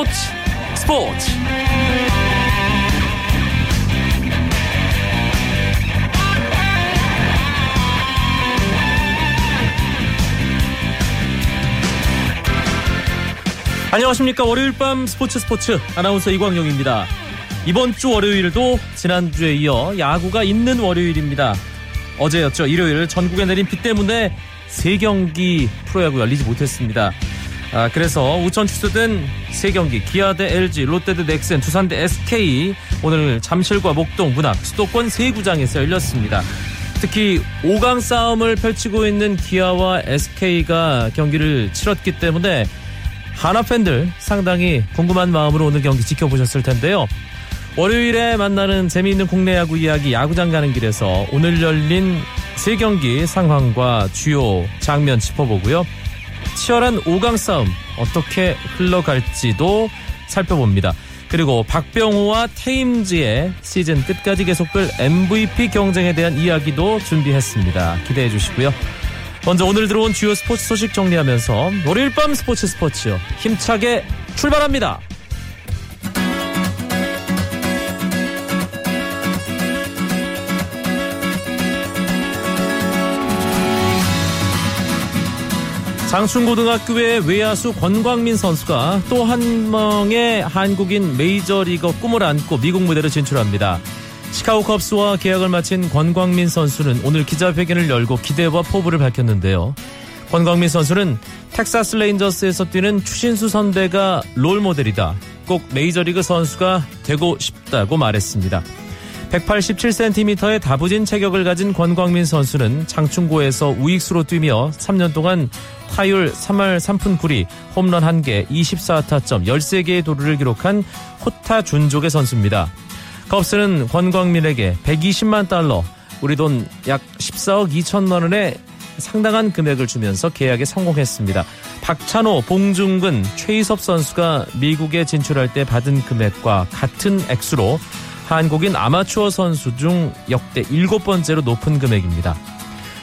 스포츠 스포츠. 안녕하십니까. 월요일 밤 스포츠 스포츠. 아나운서 이광용입니다. 이번 주 월요일도 지난주에 이어 야구가 있는 월요일입니다. 어제였죠. 일요일 전국에 내린 비 때문에 세 경기 프로야구 열리지 못했습니다 아, 그래서 우천 취소된 세 경기 기아 대 LG, 롯데 대 넥센, 두산 대 SK 오늘 잠실과 목동, 문학, 수도권 세 구장에서 열렸습니다. 특히 5강 싸움을 펼치고 있는 기아와 SK가 경기를 치렀기 때문에 하나 팬들 상당히 궁금한 마음으로 오늘 경기 지켜보셨을 텐데요. 월요일에 만나는 재미있는 국내 야구 이야기 야구장 가는 길에서 오늘 열린 세 경기 상황과 주요 장면 짚어보고요. 치열한 5강 싸움 어떻게 흘러갈지도 살펴봅니다. 그리고 박병호와 테임즈의 시즌 끝까지 계속될 MVP 경쟁에 대한 이야기도 준비했습니다. 기대해 주시고요. 먼저 오늘 들어온 주요 스포츠 소식 정리하면서 월요일 밤 스포츠 스포츠요. 힘차게 출발합니다. 장충고등학교의 외야수 권광민 선수가 또 한 명의 한국인 메이저리거 꿈을 안고 미국 무대로 진출합니다. 시카고 컵스와 계약을 마친 권광민 선수는 오늘 기자회견을 열고 기대와 포부를 밝혔는데요. 권광민 선수는 텍사스 레인저스에서 뛰는 추신수 선배가 롤 모델이다. 꼭 메이저리그 선수가 되고 싶다고 말했습니다. 187cm의 다부진 체격을 가진 권광민 선수는 장충고에서 우익수로 뛰며 3년 동안 타율 3할 3푼 9리, 홈런 1개, 24타점, 13개의 도루를 기록한 호타 준족의 선수입니다. 컵스는 권광민에게 120만 달러, 우리 돈 약 14억 2천만 원의 상당한 금액을 주면서 계약에 성공했습니다. 박찬호, 봉중근, 최희섭 선수가 미국에 진출할 때 받은 금액과 같은 액수로 한국인 아마추어 선수 중 역대 일곱 번째로 높은 금액입니다.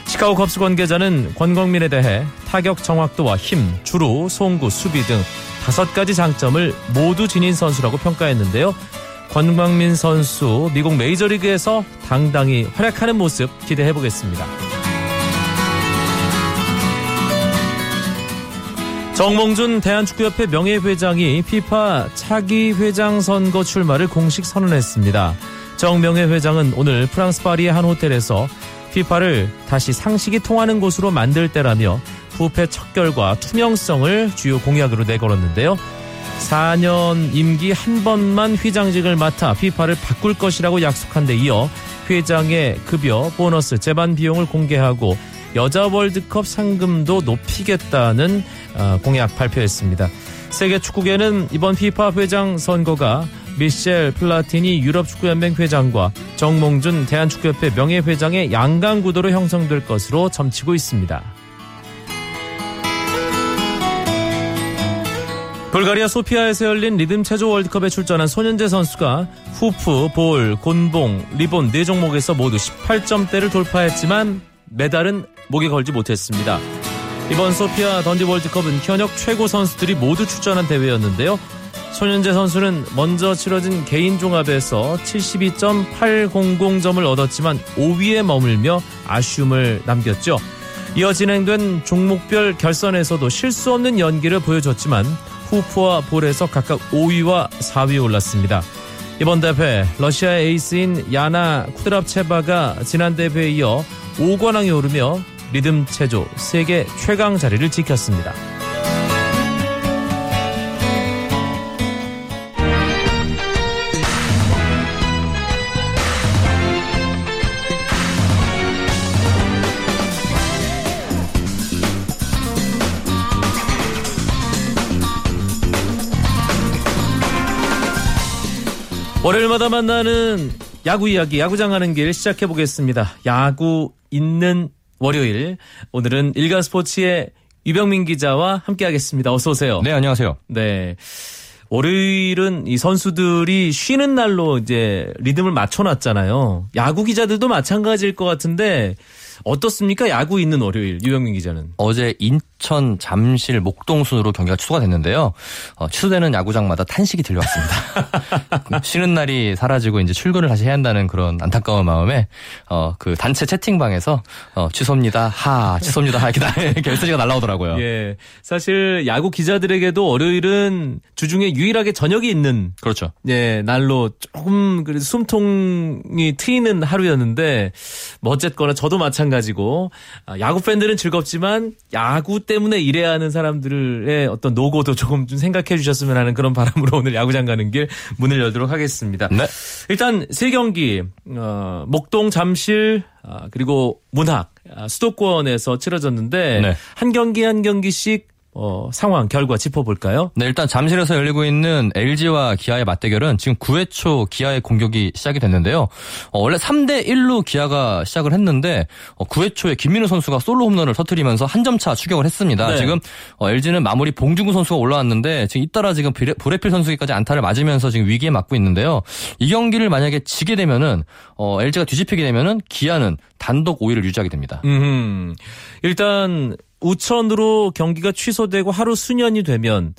시카고 컵스 관계자는 권광민에 대해 타격 정확도와 힘, 주루, 송구, 수비 등 다섯 가지 장점을 모두 지닌 선수라고 평가했는데요. 권광민 선수 미국 메이저리그에서 당당히 활약하는 모습 기대해 보겠습니다. 정몽준 대한축구협회 명예회장이 피파 차기 회장 선거 출마를 공식 선언했습니다. 정명회 회장은 오늘 프랑스 파리의 한 호텔에서 피파를 다시 상식이 통하는 곳으로 만들 때라며 부패 척결과 투명성을 주요 공약으로 내걸었는데요. 4년 임기 한 번만 회장직을 맡아 피파를 바꿀 것이라고 약속한 데 이어 회장의 급여, 보너스, 재반 비용을 공개하고 여자 월드컵 상금도 높이겠다는 어, 공약 발표했습니다. 세계 축구계는 이번 피파 회장 선거가 미셸 플라티니 유럽축구연맹 회장과 정몽준 대한축구협회 명예회장의 양강 구도로 형성될 것으로 점치고 있습니다. 불가리아 소피아에서 열린 리듬 체조 월드컵에 출전한 손현재 선수가 후프, 볼, 곤봉, 리본 네 종목에서 모두 18점대를 돌파했지만 메달은 목에 걸지 못했습니다. 이번 소피아 던지 월드컵은 현역 최고 선수들이 모두 출전한 대회였는데요. 손현재 선수는 먼저 치러진 개인 종합에서 72.800점을 얻었지만 5위에 머물며 아쉬움을 남겼죠. 이어 진행된 종목별 결선에서도 실수 없는 연기를 보여줬지만 후프와 볼에서 각각 5위와 4위에 올랐습니다. 이번 대회 러시아의 에이스인 야나 쿠드랍체바가 지난 대회에 이어 5관왕에 오르며 리듬 체조 세계 최강 자리를 지켰습니다. 월요일마다 만나는 야구 이야기, 야구장 가는 길 시작해 보겠습니다. 야구 있는 월요일. 오늘은 일간 스포츠의 유병민 기자와 함께 하겠습니다. 어서 오세요. 네, 안녕하세요. 네. 월요일은 이 선수들이 쉬는 날로 이제 리듬을 맞춰놨잖아요. 야구 기자들도 마찬가지일 것 같은데 어떻습니까? 야구 있는 월요일 유영민 기자는. 어제 인천 잠실 목동 순으로 경기가 취소가 됐는데요. 어, 취소되는 야구장마다 탄식이 들려왔습니다. 쉬는 날이 사라지고 이제 출근을 다시 해야 한다는 그런 안타까운 마음에 어, 그 단체 채팅방에서 어, 취소입니다. 하 취소입니다. 하 이렇게, 메시지가 날라오더라고요. 예. 사실 야구 기자들에게도 월요일은 주중에 유일하게 저녁이 있는 그렇죠. 예, 날로 조금 그래도 숨통이 트이는 하루였는데 뭐 어쨌거나 저도 마찬가지고 아, 야구 팬들은 즐겁지만 야구 때문에 일해야 하는 사람들의 어떤 노고도 조금 좀 생각해 주셨으면 하는 그런 바람으로 오늘 야구장 가는 길 문을 열도록 하겠습니다. 네. 일단 세 경기 어, 목동 잠실 아, 그리고 문학 아, 수도권에서 치러졌는데 네. 한 경기 한 경기씩 어, 상황 결과 짚어볼까요? 네, 일단 잠실에서 열리고 있는 LG와 기아의 맞대결은 지금 9회 초 기아의 공격이 시작이 됐는데요. 어, 원래 3대 1로 기아가 시작을 했는데 어, 9회 초에 김민우 선수가 솔로 홈런을 터뜨리면서 한 점 차 추격을 했습니다. 네. 지금 어, LG는 마무리 봉중구 선수가 올라왔는데 지금 잇따라 지금 브레, 브레필 선수에까지 안타를 맞으면서 지금 위기에 맞고 있는데요. 이 경기를 만약에 지게 되면은 어, LG가 뒤집히게 되면은 기아는 단독 5위를 유지하게 됩니다. 음, 일단 우천으로 경기가 취소되고 하루 수년이 되면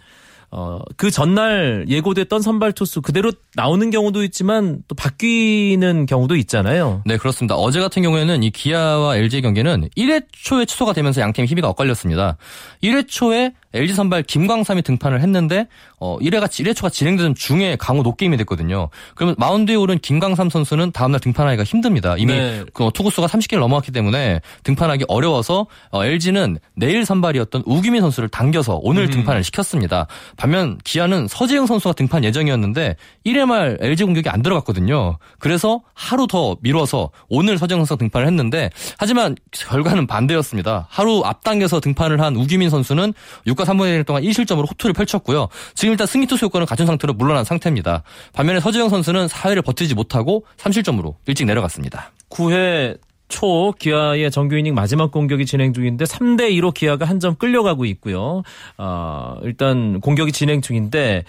어, 그 전날 예고됐던 선발 투수 그대로 나오는 경우도 있지만 또 바뀌는 경우도 있잖아요. 네, 그렇습니다. 어제 같은 경우에는 이 기아와 LG 경기는 1회 초에 취소가 되면서 양팀 희비가 엇갈렸습니다. 1회 초에 LG 선발 김광삼이 등판을 했는데 어 1회가 1회 초가 진행되던 중에 강호 노게임이 됐거든요. 그러면 마운드에 오른 김광삼 선수는 다음날 등판하기가 힘듭니다. 이미 네. 그 투구수가 30개를 넘어갔기 때문에 등판하기 어려워서 어, LG는 내일 선발이었던 우기민 선수를 당겨서 오늘 음. 등판을 시켰습니다. 반면 기아는 서재영 선수가 등판 예정이었는데 1회 말 LG 공격이 안 들어갔거든요. 그래서 하루 더 미뤄서 오늘 서재영 선수가 등판을 했는데 하지만 결과는 반대였습니다. 하루 앞당겨서 등판을 한 우기민 선수는 6과 3분의 1 동안 1실점으로 호투를 펼쳤고요. 지금 일단 승리 투수 요건을 갖춘 상태로 물러난 상태입니다. 반면에 서재영 선수는 4회를 버티지 못하고 3실점으로 일찍 내려갔습니다. 9회 초 기아의 정규 이닝 마지막 공격이 진행 중인데 3대 2로 기아가 한 점 끌려가고 있고요. 어, 일단 공격이 진행 중인데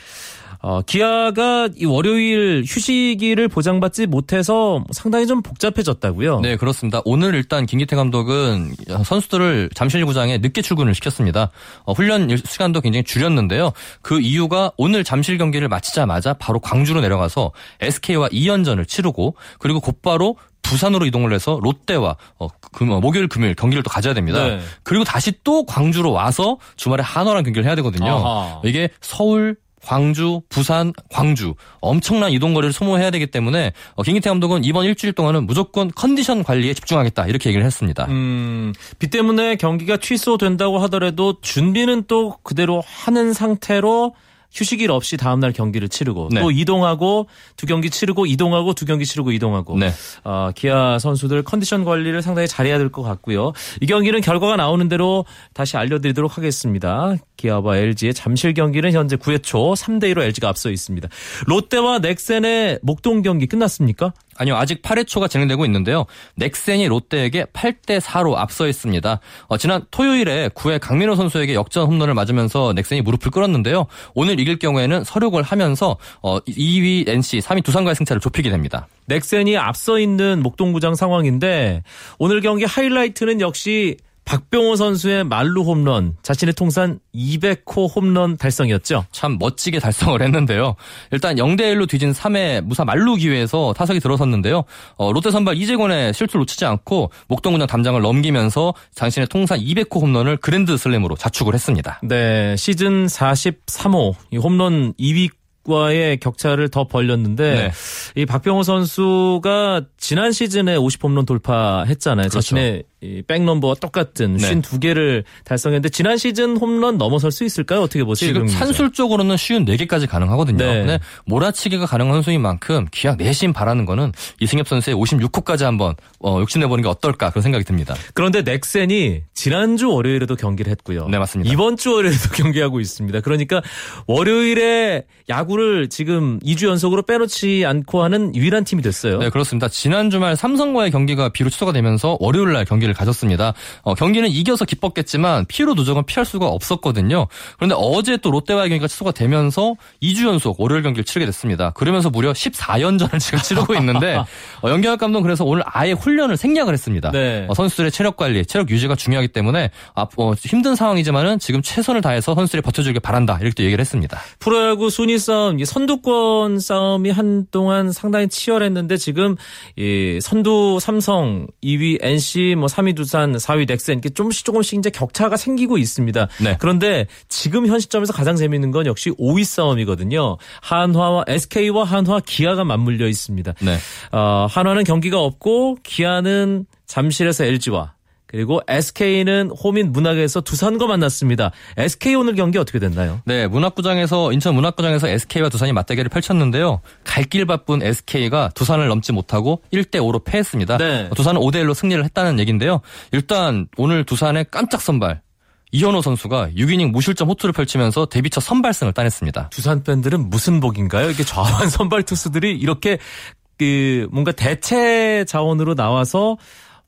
어, 기아가 이 월요일 휴식일을 보장받지 못해서 상당히 좀 복잡해졌다고요. 네, 그렇습니다. 오늘 일단 김기태 감독은 선수들을 잠실구장에 늦게 출근을 시켰습니다. 어, 훈련 일- 시간도 굉장히 줄였는데요. 그 이유가 오늘 잠실 경기를 마치자마자 바로 광주로 내려가서 SK와 2연전을 치르고 그리고 곧바로 부산으로 이동을 해서 롯데와 어, 금, 어, 목요일 금요일 경기를 또 가져야 됩니다. 네. 그리고 다시 또 광주로 와서 주말에 한화랑 경기를 해야 되거든요. 아하. 이게 서울 광주, 부산, 광주 엄청난 이동 거리를 소모해야 되기 때문에 어, 김기태 감독은 이번 일주일 동안은 무조건 컨디션 관리에 집중하겠다 이렇게 얘기를 했습니다. 음, 비 때문에 경기가 취소된다고 하더라도 준비는 또 그대로 하는 상태로 휴식일 없이 다음날 경기를 치르고 네. 또 이동하고 두 경기 치르고 이동하고 두 경기 치르고 이동하고 네. 어, 기아 선수들 컨디션 관리를 상당히 잘해야 될 것 같고요. 이 경기는 결과가 나오는 대로 다시 알려드리도록 하겠습니다. 기아와 LG의 잠실 경기는 현재 9회 초 3대 1로 LG가 앞서 있습니다. 롯데와 넥센의 목동 경기 끝났습니까? 아니요, 아직 8회 초가 진행되고 있는데요. 넥센이 롯데에게 8대 4로 앞서 있습니다. 어, 지난 토요일에 9회 강민호 선수에게 역전 홈런을 맞으면서 넥센이 무릎을 꿇었는데요. 오늘 이길 경우에는 서력을 하면서 어, 2위 NC, 3위 두산과의 승차를 좁히게 됩니다. 넥센이 앞서 있는 목동구장 상황인데 오늘 경기 하이라이트는 역시 박병호 선수의 말루 홈런, 자신의 통산 200호 홈런 달성이었죠. 참 멋지게 달성을 했는데요. 일단 0대 1로 뒤진 3회 무사 만루 기회에서 타석이 들어섰는데요. 어, 롯데 선발 이재권의 실수를 놓치지 않고 목동군장 담장을 넘기면서 자신의 통산 200호 홈런을 그랜드 슬램으로 자축을 했습니다. 네, 시즌 43호 이 홈런 2위 과의 격차를 더 벌렸는데 네. 이 박병호 선수가 지난 시즌에 50홈런 돌파했잖아요. 그렇죠. 자신의 이 백넘버와 똑같은 네. 52개를 달성했는데 지난 시즌 홈런 넘어설 수 있을까요? 어떻게 보세요? 지금? 산술적으로는 쉬운 4개까지 가능하거든요. 네. 근데 몰아치기가 가능한 선수인 만큼 기왕 내심 바라는 거는 이승엽 선수의 56호까지 한번 어, 욕심내보는 게 어떨까 그런 생각이 듭니다. 그런데 넥센이 지난주 월요일에도 경기를 했고요. 네, 맞습니다. 이번 주 월요일에도 경기하고 있습니다. 그러니까 월요일에 야구를 지금 2주 연속으로 빼놓지 않고 하는 유일한 팀이 됐어요. 네, 그렇습니다. 지난 주말 삼성과의 경기가 비로 취소가 되면서 월요일 날 경기를 경기를 가졌습니다. 어, 경기는 이겨서 기뻤겠지만 피로 누적은 피할 수가 없었거든요. 그런데 어제 또 롯데와의 경기가 취소가 되면서 2주 연속 월요일 경기를 치르게 됐습니다. 그러면서 무려 14연전을 지금 치르고 있는데 어, 연경혁 감독은 그래서 오늘 아예 훈련을 생략을 했습니다. 네. 어, 선수들의 체력 관리, 체력 유지가 중요하기 때문에 아, 어, 힘든 상황이지만은 지금 최선을 다해서 선수들이 버텨주길 바란다 이렇게 또 얘기를 했습니다. 프로야구 순위 싸움, 선두권 싸움이 한동안 상당히 치열했는데 지금 이 선두 삼성, 2위 NC, 뭐 3위 두산, 4위 넥센 이렇게 조금씩 조금씩 이제 격차가 생기고 있습니다. 네. 그런데 지금 현 시점에서 가장 재미있는 건 역시 5위 싸움이거든요. 한화와 SK와 한화, 기아가 맞물려 있습니다. 네. 어, 한화는 경기가 없고 기아는 잠실에서 LG와 그리고 SK는 홈인 문학에서 두산과 만났습니다. SK 오늘 경기 어떻게 됐나요? 네, 문학구장에서 인천 문학구장에서 SK와 두산이 맞대결을 펼쳤는데요. 갈 길 바쁜 SK가 두산을 넘지 못하고 1대 5로 패했습니다. 네. 두산은 5대 1로 승리를 했다는 얘기인데요. 일단 오늘 두산의 깜짝 선발 이현호 선수가 6이닝 무실점 호투를 펼치면서 데뷔 첫 선발승을 따냈습니다. 두산 팬들은 무슨 복인가요? 이게 좌완 선발 투수들이 이렇게 그 뭔가 대체 자원으로 나와서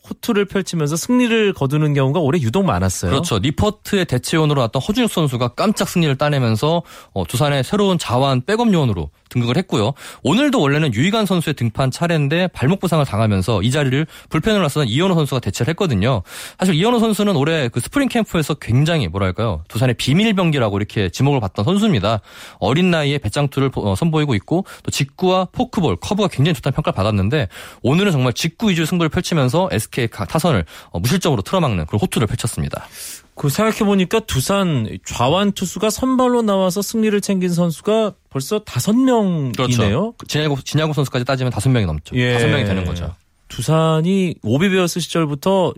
호투를 펼치면서 승리를 거두는 경우가 올해 유독 많았어요. 그렇죠. 리포트의 대체원으로 왔던 허준혁 선수가 깜짝 승리를 따내면서 어, 두산의 새로운 자완 백업 요원으로 등극을 했고요. 오늘도 원래는 유희관 선수의 등판 차례인데 발목 부상을 당하면서 이 자리를 불펜으로 나서던 이현호 선수가 대체를 했거든요. 사실 이현호 선수는 올해 그 스프링 캠프에서 굉장히 뭐랄까요 두산의 비밀병기라고 이렇게 지목을 받던 선수입니다. 어린 나이에 배짱투를 어, 선보이고 있고 또 직구와 포크볼, 커브가 굉장히 좋다는 평가를 받았는데 오늘은 정말 직구 위주 승부를 펼치면서 SK 타선을 어, 무실점으로 틀어막는 그런 호투를 펼쳤습니다. 그 생각해보니까 두산 좌완 투수가 선발로 나와서 승리를 챙긴 선수가 벌써 다섯 명이네요. 그렇죠. 진야구, 진야구 선수까지 따지면 다섯 명이 넘죠. 예. 다섯 명이 되는 거죠. 두산이 오비베어스 시절부터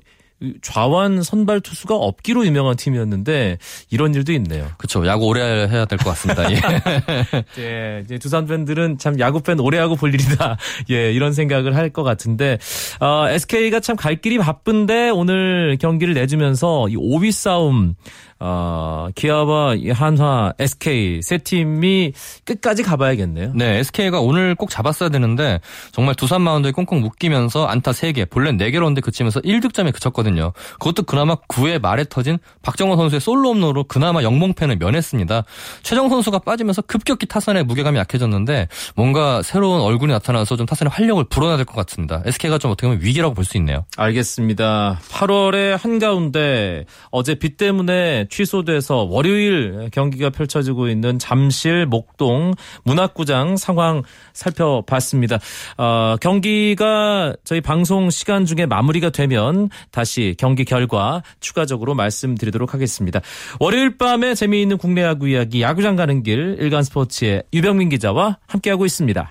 좌완 선발 투수가 없기로 유명한 팀이었는데 이런 일도 있네요. 그렇죠. 야구 오래 해야 될 것 같습니다. 예. 예, 이제 두산 팬들은 참 야구 팬 오래 하고 볼 일이다. 예, 이런 생각을 할 것 같은데 어, SK가 참 갈 길이 바쁜데 오늘 경기를 내주면서 이 5위 싸움 어, 기아와 한화, SK 세 팀이 끝까지 가봐야겠네요. 네, SK가 오늘 꼭 잡았어야 되는데 정말 두산 마운드에 꽁꽁 묶이면서 안타 3개, 본래 4개로 온데 그치면서 1득점에 그쳤거든요. 그것도 그나마 9회 말에 터진 박정호 선수의 솔로 홈런으로 그나마 영몽패는 면했습니다. 최정 선수가 빠지면서 급격히 타선의 무게감이 약해졌는데 뭔가 새로운 얼굴이 나타나서 좀 타선의 활력을 불어내야 될 것 같습니다. SK가 좀 어떻게 보면 위기라고 볼 수 있네요. 알겠습니다. 8월의 한가운데 어제 비 때문에 취소돼서 월요일 경기가 펼쳐지고 있는 잠실 목동 문학구장 상황 살펴봤습니다. 어, 경기가 저희 방송 시간 중에 마무리가 되면 다시 경기 결과 추가적으로 말씀드리도록 하겠습니다. 월요일 밤에 재미있는 국내 야구 이야기 야구장 가는 길 일간 스포츠의 유병민 기자와 함께하고 있습니다.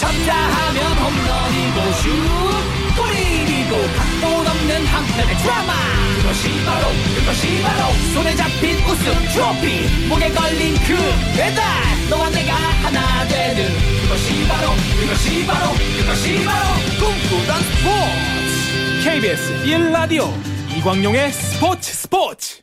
쳤다 하면 홈런이고 슛 골이고 각본 없는 한편의 드라마 그것이 바로 그것이 바로 손에 잡힌 우승 트로피. 목에 걸린 그 배달 너와 내가 하나 되는. 그것이 바로 그것이 바로 그것이 바로 꿈꾸던 스포츠. KBS 1라디오 이광용의 스포츠 스포츠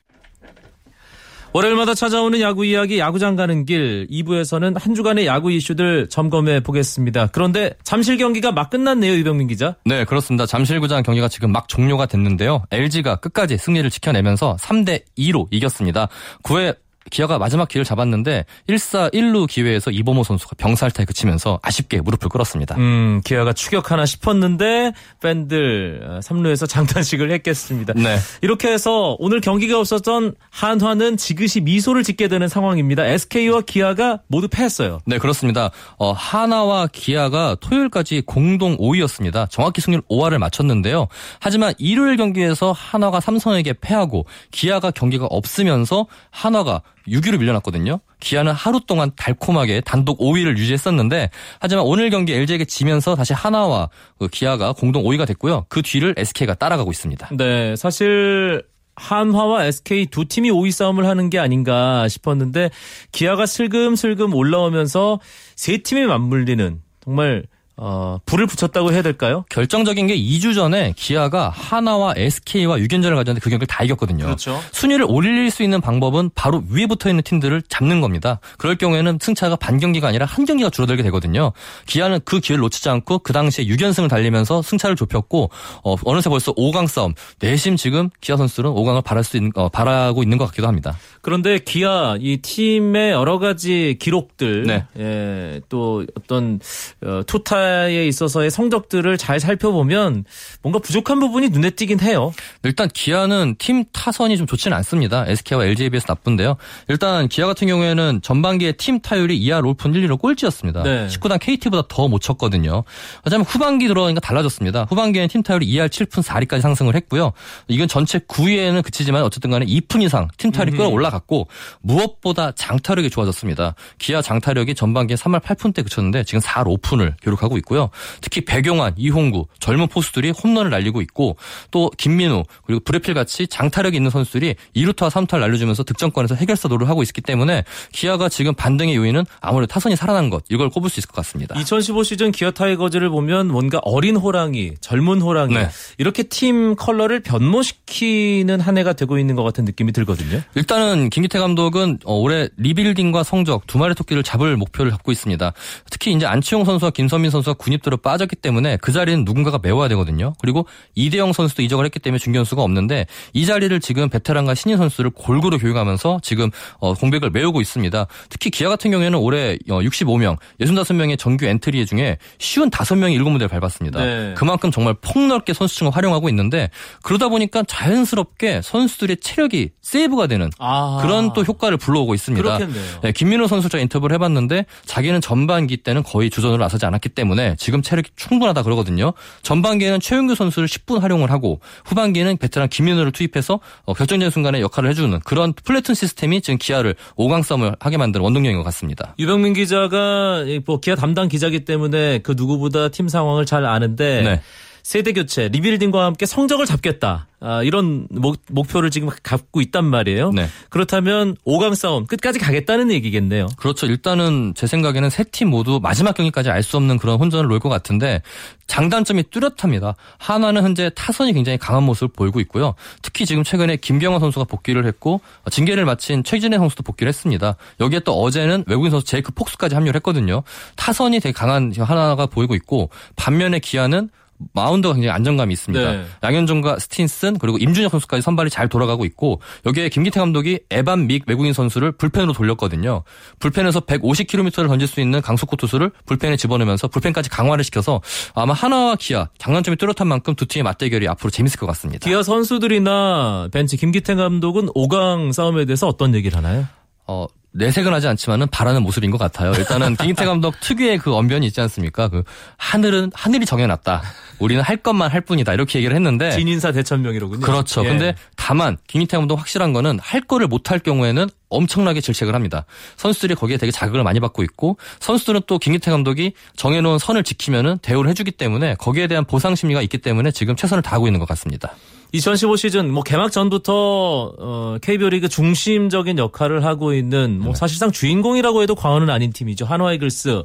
월요일마다 찾아오는 야구 이야기 야구장 가는 길 2부에서는 한 주간의 야구 이슈들 점검해 보겠습니다. 그런데 잠실 경기가 막 끝났네요, 유병민 기자. 네, 그렇습니다. 잠실구장 경기가 지금 막 종료가 됐는데요. LG가 끝까지 승리를 지켜내면서 3대 2로 이겼습니다. 9회 기아가 마지막 기회를 잡았는데 1사 1루 기회에서 이범호 선수가 병살타에 그치면서 아쉽게 무릎을 꿇었습니다. 음, 기아가 추격하나 싶었는데 팬들 3루에서 어, 장단식을 했겠습니다. 네. 이렇게 해서 오늘 경기가 없었던 한화는 지그시 미소를 짓게 되는 상황입니다. SK와 기아가 모두 패했어요. 네, 그렇습니다. 어, 하나와 기아가 토요일까지 공동 5위였습니다. 정확히 승률 5할을 맞췄는데요. 하지만 일요일 경기에서 하나가 삼성에게 패하고 기아가 경기가 없으면서 하나가 6위로 밀려났거든요. 기아는 하루 동안 달콤하게 단독 5위를 유지했었는데 하지만 오늘 경기 LG에게 지면서 다시 하나와 그 기아가 공동 5위가 됐고요. 그 뒤를 SK가 따라가고 있습니다. 네, 사실 한화와 SK 두 팀이 5위 싸움을 하는 게 아닌가 싶었는데 기아가 슬금슬금 올라오면서 세 팀이 맞물리는 정말 어, 불을 붙였다고 해야 될까요? 결정적인 게 2주 전에 기아가 하나와 SK와 6연전을 가졌는데 그 경기를 다 이겼거든요. 그렇죠. 순위를 올릴 수 있는 방법은 바로 위에 붙어 있는 팀들을 잡는 겁니다. 그럴 경우에는 승차가 반 경기가 아니라 한 경기가 줄어들게 되거든요. 기아는 그 기회를 놓치지 않고 그 당시에 6연승을 달리면서 승차를 좁혔고 어, 어느새 벌써 5강 싸움. 내심 지금 기아 선수들은 5강을 바랄 수 있는 어, 바라고 있는 것 같기도 합니다. 그런데 기아 이 팀의 여러 가지 기록들, 네. 예, 또 어떤 어, 투타 에 있어서의 성적들을 잘 살펴보면 뭔가 부족한 부분이 눈에 띄긴 해요. 일단 기아는 팀 타선이 좀 좋지는 않습니다. SK와 LG에 비해서 나쁜데요. 일단 기아 같은 경우에는 전반기에 팀 타율이 2할 올픈 1, 2로 꼴찌였습니다. 네. 19단 KT보다 더 못 쳤거든요. 하지만 후반기 들어가니까 달라졌습니다. 후반기에는 팀 타율이 2할 7푼 4리까지 상승을 했고요. 이건 전체 9위에는 그치지만 어쨌든 간에 2푼 이상 팀 타율이 끌어올라갔고 무엇보다 장타력이 좋아졌습니다. 기아 장타력이 전반기에 3할 8푼대 그쳤는데 지금 4할 5푼을 기록하고 있고요. 특히 백용환, 이홍구 젊은 포수들이 홈런을 날리고 있고 또 김민우 그리고 브렛 필 같이 장타력이 있는 선수들이 2루타와 3루타를 날려주면서 득점권에서 해결사 노릇을 하고 있기 때문에 기아가 지금 반등의 요인은 아무래도 타선이 살아난 것 이걸 꼽을 수 있을 것 같습니다. 2015 시즌 기아 타이거즈를 보면 뭔가 어린 호랑이, 젊은 호랑이 네. 이렇게 팀 컬러를 변모시키는 한 해가 되고 있는 것 같은 느낌이 들거든요. 일단은 김기태 감독은 어, 올해 리빌딩과 성적 두 마리 토끼를 잡을 목표를 갖고 있습니다. 특히 이제 안치홍 선수와 김선빈 선수 가 군입대로 빠졌기 때문에 그 자리는 누군가가 메워야 되거든요. 그리고 이대형 선수도 이적을 했기 때문에 중견수가 없는데 이 자리를 지금 베테랑과 신인 선수를 골고루 교육하면서 지금 어, 공백을 메우고 있습니다. 특히 기아 같은 경우에는 올해 어, 65명, 65명의 정규 엔트리 중에 쉰 5명이 1군 무대를 밟았습니다. 네. 그만큼 정말 폭넓게 선수층을 활용하고 있는데 그러다 보니까 자연스럽게 선수들의 체력이 세이브가 되는 아. 그런 또 효과를 불러오고 있습니다. 그렇겠네요. 네, 김민우 선수 저 인터뷰를 해봤는데 자기는 전반기 때는 거의 주전으로 나서지 않았기 때문에 지금 체력이 충분하다 그러거든요. 전반기에는 최용규 선수를 십분 활용을 하고 후반기에는 베테랑 김민우를 투입해서 어, 결정적인 순간에 역할을 해주는 그런 플래툰 시스템이 지금 기아를 5강 싸움을 하게 만드는 원동력인 것 같습니다. 유병민 기자가 이뭐 기아 담당 기자기 때문에 그 누구보다 팀 상황을 잘 아는데 네. 세대 교체, 리빌딩과 함께 성적을 잡겠다. 아, 이런 목, 목표를 지금 갖고 있단 말이에요. 네. 그렇다면 5강 싸움 끝까지 가겠다는 얘기겠네요. 그렇죠. 일단은 제 생각에는 세 팀 모두 마지막 경기까지 알 수 없는 그런 혼전을 놓을 것 같은데 장단점이 뚜렷합니다. 하나는 현재 타선이 굉장히 강한 모습을 보이고 있고요. 특히 지금 최근에 김경호 선수가 복귀를 했고 징계를 마친 최진혜 선수도 복귀를 했습니다. 여기에 또 어제는 외국인 선수 제이크 폭스까지 합류를 했거든요. 타선이 되게 강한 하나가 보이고 있고 반면에 기아는 마운드가 굉장히 안정감이 있습니다. 네. 양현종과 스틴슨 그리고 임준혁 선수까지 선발이 잘 돌아가고 있고 여기에 김기태 감독이 에반 믹 외국인 선수를 불펜으로 돌렸거든요. 불펜에서 150km를 던질 수 있는 강속구 투수를 불펜에 집어넣으면서 불펜까지 강화를 시켜서 아마 하나와 기아 장단점이 뚜렷한 만큼 두 팀의 맞대결이 앞으로 재밌을 것 같습니다. 기아 선수들이나 벤치 김기태 감독은 5강 싸움에 대해서 어떤 얘기를 하나요? 어, 내색은 하지 않지만은 바라는 모습인 것 같아요. 일단은 김기태 감독 특유의 그 언변이 있지 않습니까? 그 하늘은 하늘이 정해놨다. 우리는 할 것만 할 뿐이다. 이렇게 얘기를 했는데 진인사 대천명이로군요. 그렇죠. 예. 근데 다만 김희태 감독 확실한 거는 할 거를 못할 경우에는 엄청나게 질책을 합니다. 선수들이 거기에 되게 자극을 많이 받고 있고 선수들은 또 김기태 감독이 정해놓은 선을 지키면은 대우를 해주기 때문에 거기에 대한 보상 심리가 있기 때문에 지금 최선을 다하고 있는 것 같습니다. 2015 시즌 뭐 개막 전부터 어, KBO 리그 중심적인 역할을 하고 있는 네. 뭐 사실상 주인공이라고 해도 과언은 아닌 팀이죠. 한화 이글스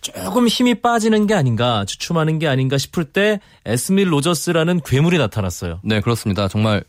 조금 힘이 빠지는 게 아닌가 주춤하는 게 아닌가 싶을 때 에스밀 로저스라는 괴물이 나타났어요. 네, 그렇습니다. 정말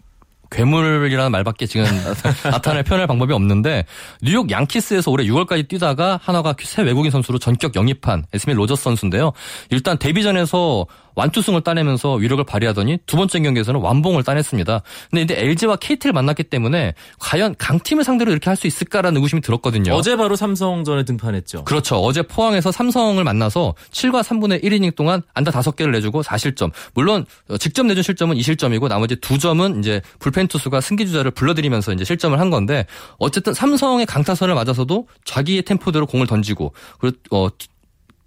괴물이라는 말밖에 지금 나타낼 표현할 방법이 없는데 뉴욕 양키스에서 올해 6월까지 뛰다가 한화가 새 외국인 선수로 전격 영입한 에스밀 로저스 선수인데요. 일단 데뷔전에서 완투승을 따내면서 위력을 발휘하더니 두 번째 경기에서는 완봉을 따냈습니다. 근데 이제 LG와 KT를 만났기 때문에 과연 강팀을 상대로 이렇게 할 수 있을까라는 의구심이 들었거든요. 어제 바로 삼성전에 등판했죠. 그렇죠. 어제 포항에서 삼성을 만나서 7과 3분의 1이닝 동안 안타 5개를 내주고 4실점. 물론 어, 직접 내준 실점은 2실점이고 나머지 2점은 이제 불펜 투수가 승계 주자를 불러들이면서 이제 실점을 한 건데 어쨌든 삼성의 강타선을 맞아서도 자기의 템포대로 공을 던지고 그리고 어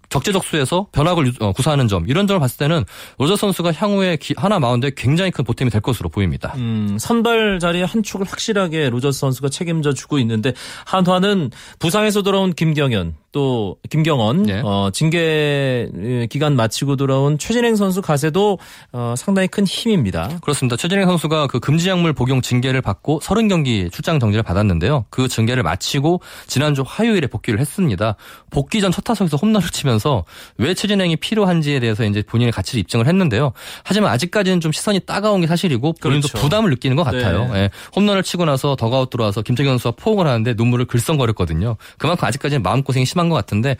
적재적소에서 변화구를 유- 어, 구사하는 점 이런 점을 봤을 때는 로저스 선수가 향후에 기- 한화 마운드에 굉장히 큰 보탬이 될 것으로 보입니다. 음, 선발 자리에 한 축을 확실하게 로저스 선수가 책임져 주고 있는데 한화는 부상에서 돌아온 김경언 또 김경원 네. 어, 징계 기간 마치고 돌아온 최진행 선수 가세도 어, 상당히 큰 힘입니다. 그렇습니다. 최진행 선수가 그 금지약물 복용 징계를 받고 30경기 출장 정지를 받았는데요. 그 징계를 마치고 지난주 화요일에 복귀를 했습니다. 복귀 전 첫 타석에서 홈런을 치면서 왜 최진행이 필요한지에 대해서 이제 본인의 가치를 입증을 했는데요. 하지만 아직까지는 좀 시선이 따가운 게 사실이고 본인도 그렇죠. 부담을 느끼는 것 같아요. 네. 예, 홈런을 치고 나서 더가웃 들어와서 김태경 선수가 포옹을 하는데 눈물을 글썽거렸거든요. 그만큼 아직까지는 마음고생이 심한 것 같은데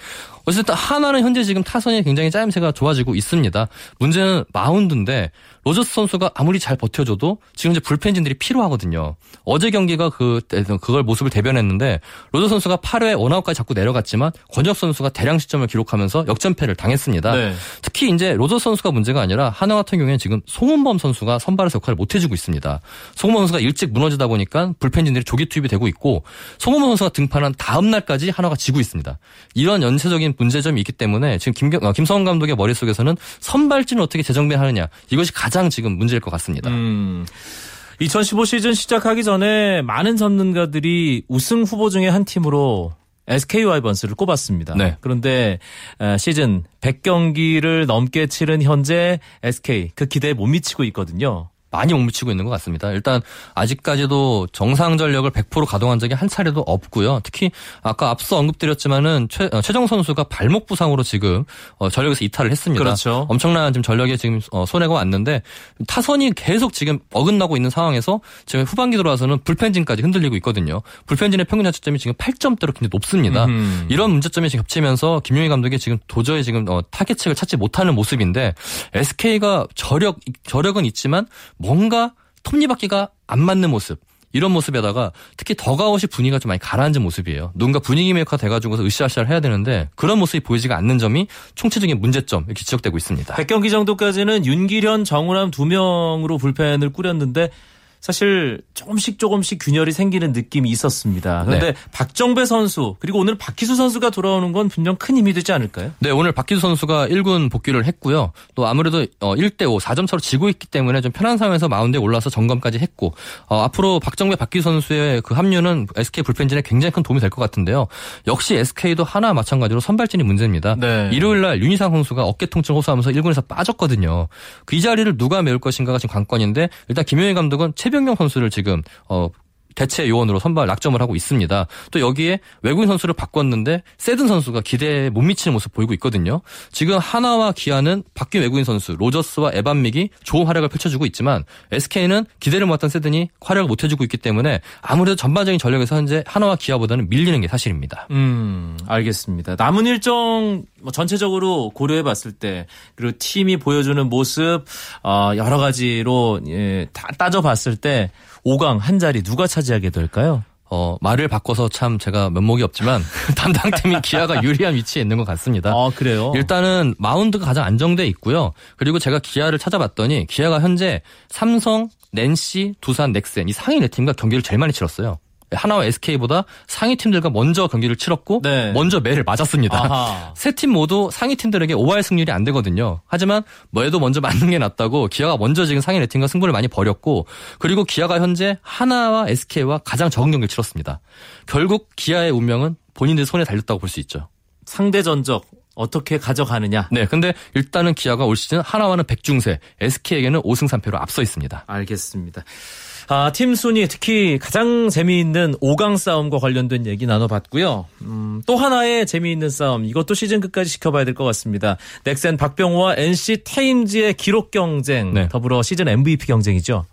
어쨌든 하나는 현재 지금 타선이 굉장히 짜임새가 좋아지고 있습니다. 문제는 마운드인데 로저스 선수가 아무리 잘 버텨줘도 지금 이제 불펜진들이 필요하거든요. 어제 경기가 그 그걸 모습을 대변했는데 로저스 선수가 8회 원아웃까지 잡고 내려갔지만 권혁 선수가 대량 실점을 기록하면서 역전패를 당했습니다. 네. 특히 이제 로저스 선수가 문제가 아니라 한화 같은 경우에는 지금 송은범 선수가 선발에서 역할을 못 해주고 있습니다. 송은범 선수가 일찍 무너지다 보니까 불펜진들이 조기 투입이 되고 있고 송은범 선수가 등판한 다음 날까지 한화가 지고 있습니다. 이런 연쇄적인 문제점이 있기 때문에 지금 김경, 어, 김성원 감독의 머릿속에서는 선발진을 어떻게 재정비하느냐 이것이 가장 지금 문제일 것 같습니다. 음. 2015 시즌 시작하기 전에 많은 전문가들이 우승 후보 중에 한 팀으로 SK 와이번스를 꼽았습니다. 네. 그런데 어, 시즌 100경기를 넘게 치른 현재 SK 그 기대에 못 미치고 있거든요. 많이 못 미치고 있는 것 같습니다. 일단 아직까지도 정상 전력을 100% 가동한 적이 한 차례도 없고요. 특히 아까 앞서 언급드렸지만은 최, 어, 최정 선수가 발목 부상으로 지금 어, 전력에서 이탈을 했습니다. 그렇죠. 엄청난 지금 전력에 지금 어, 손해가 왔는데 타선이 계속 지금 어긋나고 있는 상황에서 지금 후반기 들어와서는 불펜진까지 흔들리고 있거든요. 불펜진의 평균 자책점이 지금 8점대로 굉장히 높습니다. 음흠. 이런 문제점이 지금 겹치면서 김용희 감독이 지금 도저히 지금 어, 타겟책을 찾지 못하는 모습인데 SK가 저력 저력은 있지만 뭔가 톱니바퀴가 안 맞는 모습. 이런 모습에다가 특히 더가웃이 분위기가 좀 많이 가라앉은 모습이에요. 누군가 분위기 메이커가 돼가지고서 으쌰으쌰 해야 되는데 그런 모습이 보이지가 않는 점이 총체적인 문제점 이렇게 지적되고 있습니다. 100경기 정도까지는 윤기련, 정우람 두 명으로 불펜을 꾸렸는데 사실 조금씩 조금씩 균열이 생기는 느낌이 있었습니다. 그런데 네. 박정배 선수 그리고 오늘 박희수 선수가 돌아오는 건 분명 큰 힘이 되지 않을까요? 네, 오늘 박기수 선수가 1군 복귀를 했고요. 또 아무래도 1대 5 4점 차로 지고 있기 때문에 좀 편한 상황에서 마운드에 올라서 점검까지 했고 어, 앞으로 박정배 박기수 선수의 그 합류는 SK 불펜진에 굉장히 큰 도움이 될 것 같은데요. 역시 SK도 하나 마찬가지로 선발진이 문제입니다. 네. 일요일 날 윤희상 선수가 어깨 통증 호소하면서 1군에서 빠졌거든요. 그 이 자리를 누가 메울 것인가가 지금 관건인데 일단 김용희 감독은 최 병경 선수를 지금 어 대체 요원으로 선발 낙점을 하고 있습니다. 또 여기에 외국인 선수를 바꿨는데 세든 선수가 기대에 못 미치는 모습 보이고 있거든요. 지금 하나와 기아는 바뀐 외국인 선수 로저스와 에반믹이 좋은 활약을 펼쳐주고 있지만 SK는 기대를 모았던 세든이 활약을 못 해주고 있기 때문에 아무래도 전반적인 전력에서 현재 하나와 기아보다는 밀리는 게 사실입니다. 음, 알겠습니다. 남은 일정 뭐 전체적으로 고려해 봤을 때 그리고 팀이 보여주는 모습 어, 여러 가지로 예, 다 따져 봤을 때 5강 한 자리 누가 차지하게 될까요? 어, 말을 바꿔서 참 제가 면목이 없지만 담당팀인 기아가 유리한 위치에 있는 것 같습니다. 아, 그래요? 일단은 마운드가 가장 안정돼 있고요. 그리고 제가 기아를 찾아봤더니 기아가 현재 삼성, NC, 두산, 넥센 이 상위 네 팀과 경기를 제일 많이 치렀어요. 한화와 SK보다 상위 팀들과 먼저 경기를 치렀고 네. 먼저 매를 맞았습니다. 세 팀 모두 상위 팀들에게 5할 승률이 안 되거든요. 하지만 뭐해도 먼저 맞는 게 낫다고 기아가 먼저 지금 상위 네 팀과 승부를 많이 벌였고 그리고 기아가 현재 한화와 SK와 가장 적은 경기를 치렀습니다. 결국 기아의 운명은 본인들 손에 달렸다고 볼 수 있죠. 상대 전적 어떻게 가져가느냐? 네, 근데 일단은 기아가 올 시즌 하나와는 백중세, SK에게는 5승 3패로 앞서 있습니다. 알겠습니다. 아, 팀 순위 특히 가장 재미있는 5강 싸움과 관련된 얘기 나눠봤고요. 음, 또 하나의 재미있는 싸움 이것도 시즌 끝까지 지켜봐야 될 것 같습니다. 넥센 박병호와 NC 타임즈의 기록 경쟁 네. 더불어 시즌 MVP 경쟁이죠.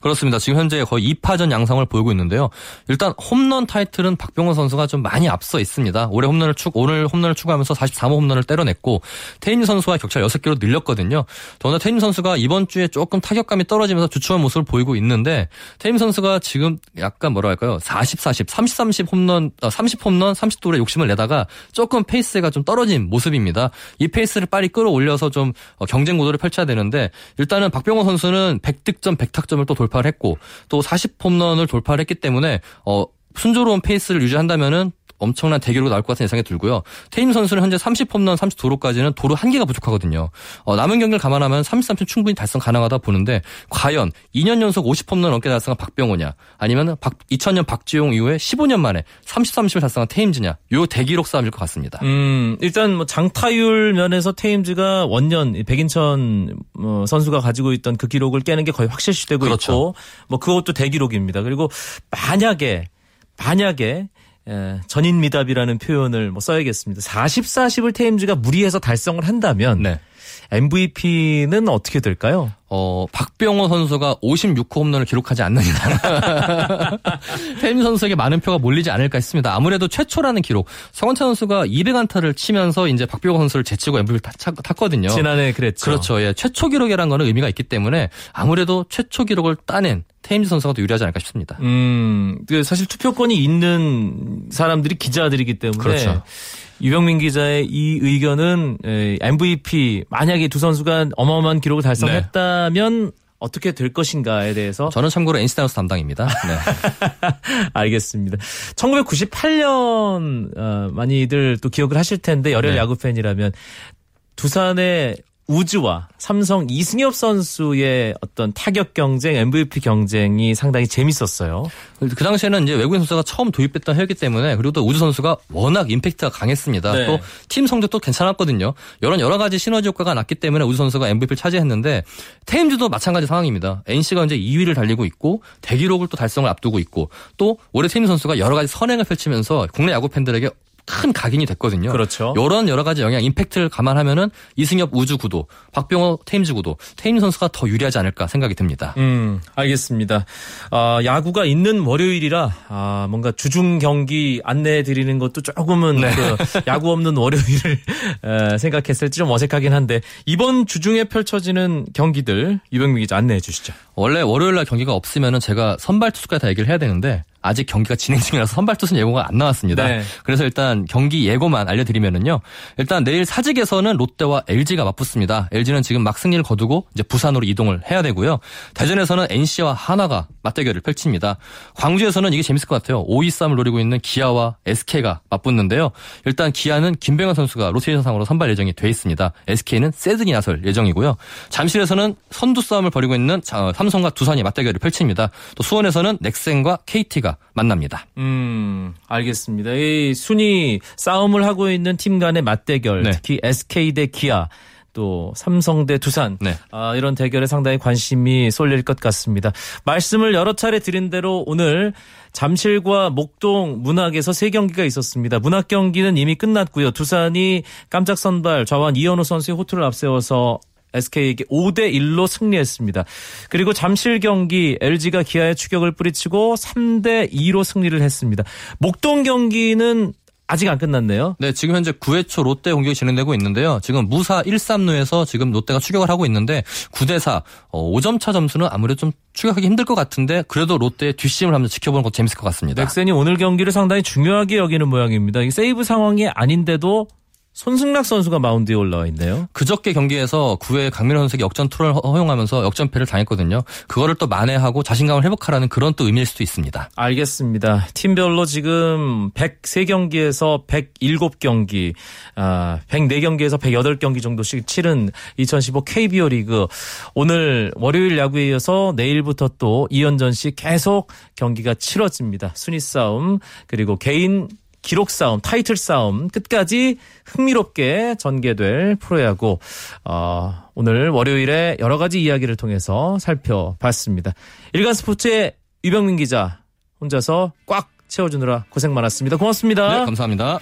그렇습니다. 지금 현재 거의 2파전 양상을 보이고 있는데요. 일단 홈런 타이틀은 박병호 선수가 좀 많이 앞서 있습니다. 올해 홈런을 추 오늘 홈런을 추가하면서 43호 홈런을 때려냈고 테임즈 선수와 격차 6개로 늘렸거든요. 더구나 테임즈 선수가 이번 주에 조금 타격감이 떨어지면서 주춤한 모습을 보이고 있는데 테임즈 선수가 지금 약간 뭐라 할까요? 40, 40, 30, 30 홈런, 30 홈런, 30도루에 욕심을 내다가 조금 페이스가 좀 떨어진 모습입니다. 이 페이스를 빨리 끌어올려서 좀 어, 경쟁 구도를 펼쳐야 되는데 일단은 박병호 선수는 100득점, 100타점을 또 돌파를 했고 또 40홈런을 돌파를 했기 때문에 어 순조로운 페이스를 유지한다면은 엄청난 대기록이 나올 것 같은 예상이 들고요. 테임 선수는 현재 30홈런 30도로까지는 도로 한 개가 부족하거든요. 어, 남은 경기를 감안하면 33점 충분히 달성 가능하다 보는데 과연 2년 연속 50홈런 넘게 달성한 박병호냐 아니면 2000년 박지용 이후에 15년 만에 30, 30을 달성한 테임즈냐 요 대기록 싸움일 것 같습니다. 음, 일단 뭐 장타율 면에서 테임즈가 원년 백인천 어, 선수가 가지고 있던 그 기록을 깨는 게 거의 확실시되고 그렇죠. 있고 뭐 그것도 대기록입니다. 그리고 만약에 만약에 예, 전인 미답이라는 표현을 뭐 써야겠습니다. 40, 40을 테임즈가 무리해서 달성을 한다면 네. MVP는 어떻게 될까요? 어, 박병호 선수가 56호 홈런을 기록하지 않는 이상 팬 선수에게 많은 표가 몰리지 않을까 했습니다. 아무래도 최초라는 기록. 성원찬 선수가 200안타를 치면서 이제 박병호 선수를 제치고 MVP를 탔, 거든요 지난해 그랬죠. 그렇죠. 예. 최초 기록이라는 거는 의미가 있기 때문에 아무래도 최초 기록을 따낸 테임즈 선수가 더 유리하지 않을까 싶습니다. 음, 그 사실 투표권이 있는 사람들이 기자들이기 때문에 그렇죠. 유병민 기자의 이 의견은 MVP 만약에 두 선수가 어마어마한 기록을 달성했다면 네. 어떻게 될 것인가에 대해서 저는 참고로 다이노스 담당입니다. 네. 알겠습니다. 1998년 어, 많이들 또 기억을 하실 텐데 열혈 네. 야구 팬이라면 두산의 우즈와 삼성 이승엽 선수의 어떤 타격 경쟁, MVP 경쟁이 상당히 재밌었어요. 그 당시에는 이제 외국인 선수가 처음 도입됐던 해였기 때문에 그리고 또 우즈 선수가 워낙 임팩트가 강했습니다. 네. 또팀 성적도 괜찮았거든요. 이런 여러 가지 시너지 효과가 났기 때문에 우즈 선수가 MVP를 차지했는데 테임즈도 마찬가지 상황입니다. NC가 이제 2위를 달리고 있고 대기록을 또 달성을 앞두고 있고 또 올해 테임즈 선수가 여러 가지 선행을 펼치면서 국내 야구 팬들에게 큰 각인이 됐거든요. 그렇죠. 이런 여러 가지 영향, 임팩트를 감안하면은 이승엽 우주 구도, 박병호 테임즈 구도, 테임 선수가 더 유리하지 않을까 생각이 듭니다. 음, 알겠습니다. 아, 야구가 있는 월요일이라 아, 뭔가 주중 경기 안내해 드리는 것도 조금은 네. 그 야구 없는 월요일을 에, 생각했을 때좀 어색하긴 한데 이번 주중에 펼쳐지는 경기들 유병민 기자 안내해 주시죠. 원래 월요일 날 경기가 없으면은 제가 선발 투수까지 다 얘기를 해야 되는데 아직 경기가 진행 중이라서 선발 투수 예고가 안 나왔습니다. 네. 그래서 일단 경기 예고만 알려드리면은요. 일단 내일 사직에서는 롯데와 LG가 맞붙습니다. LG는 지금 막 승리를 거두고 이제 부산으로 이동을 해야 되고요. 대전에서는 NC와 하나가 맞대결을 펼칩니다. 광주에서는 이게 재밌을 것 같아요. 5위 싸움을 노리고 있는 기아와 SK가 맞붙는데요. 일단 기아는 김병현 선수가 로테이션상으로 선발 예정이 돼 있습니다. SK는 세드니 나설 예정이고요. 잠실에서는 선두 싸움을 벌이고 있는 삼성과 두산이 맞대결을 펼칩니다. 또 수원에서는 넥센과 KT가 선수가 만납니다. 음, 알겠습니다. 이 순위 싸움을 하고 있는 팀 간의 맞대결, 네. 특히 SK 대 기아. 또 삼성 대 두산 네. 아, 이런 대결에 상당히 관심이 쏠릴 것 같습니다. 말씀을 여러 차례 드린 대로 오늘 잠실과 목동 문학에서 세 경기가 있었습니다. 문학 경기는 이미 끝났고요. 두산이 깜짝 선발 좌완 이현우 선수의 호투를 앞세워서 SK에게 5대 1로 승리했습니다. 그리고 잠실 경기 LG가 기아에 추격을 뿌리치고 3대 2로 승리를 했습니다. 목동 경기는 아직 안 끝났네요. 네, 지금 현재 9회 초 롯데 공격이 진행되고 있는데요. 지금 무사 1, 3루에서 지금 롯데가 추격을 하고 있는데 9대 4, 어, 5점 차 점수는 아무래도 좀 추격하기 힘들 것 같은데 그래도 롯데의 뒷심을 한번 지켜보는 것도 재밌을 것 같습니다. 넥센이 오늘 경기를 상당히 중요하게 여기는 모양입니다. 세이브 상황이 아닌데도 손승락 선수가 마운드에 올라와 있네요. 그저께 경기에서 9회 강민호 선수에게 역전 투런을 허용하면서 역전패를 당했거든요. 그거를 또 만회하고 자신감을 회복하라는 그런 또 의미일 수도 있습니다. 알겠습니다. 팀별로 지금 103경기에서 107경기, 아, 104경기에서 108경기 정도씩 치른 2015 KBO 리그. 오늘 월요일 야구에 이어서 내일부터 또 이현전 씨 계속 경기가 치러집니다. 순위 싸움 그리고 개인 기록 싸움, 타이틀 싸움 끝까지 흥미롭게 전개될 프로야구 어, 오늘 월요일에 여러 가지 이야기를 통해서 살펴봤습니다. 일간 스포츠의 유병민 기자 혼자서 꽉 채워주느라 고생 많았습니다. 고맙습니다. 네, 감사합니다.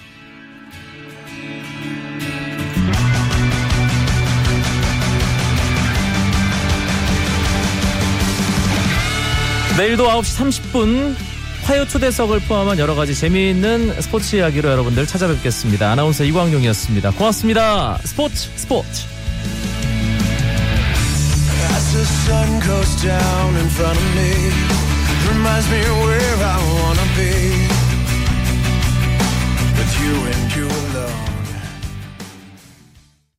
내일도 9시 30분 화요 초대석을 포함한 여러 가지 재미있는 스포츠 이야기로 여러분들 찾아뵙겠습니다. 아나운서 이광용이었습니다. 고맙습니다. 스포츠 스포츠. Reminds me where I wanna be. With you and you.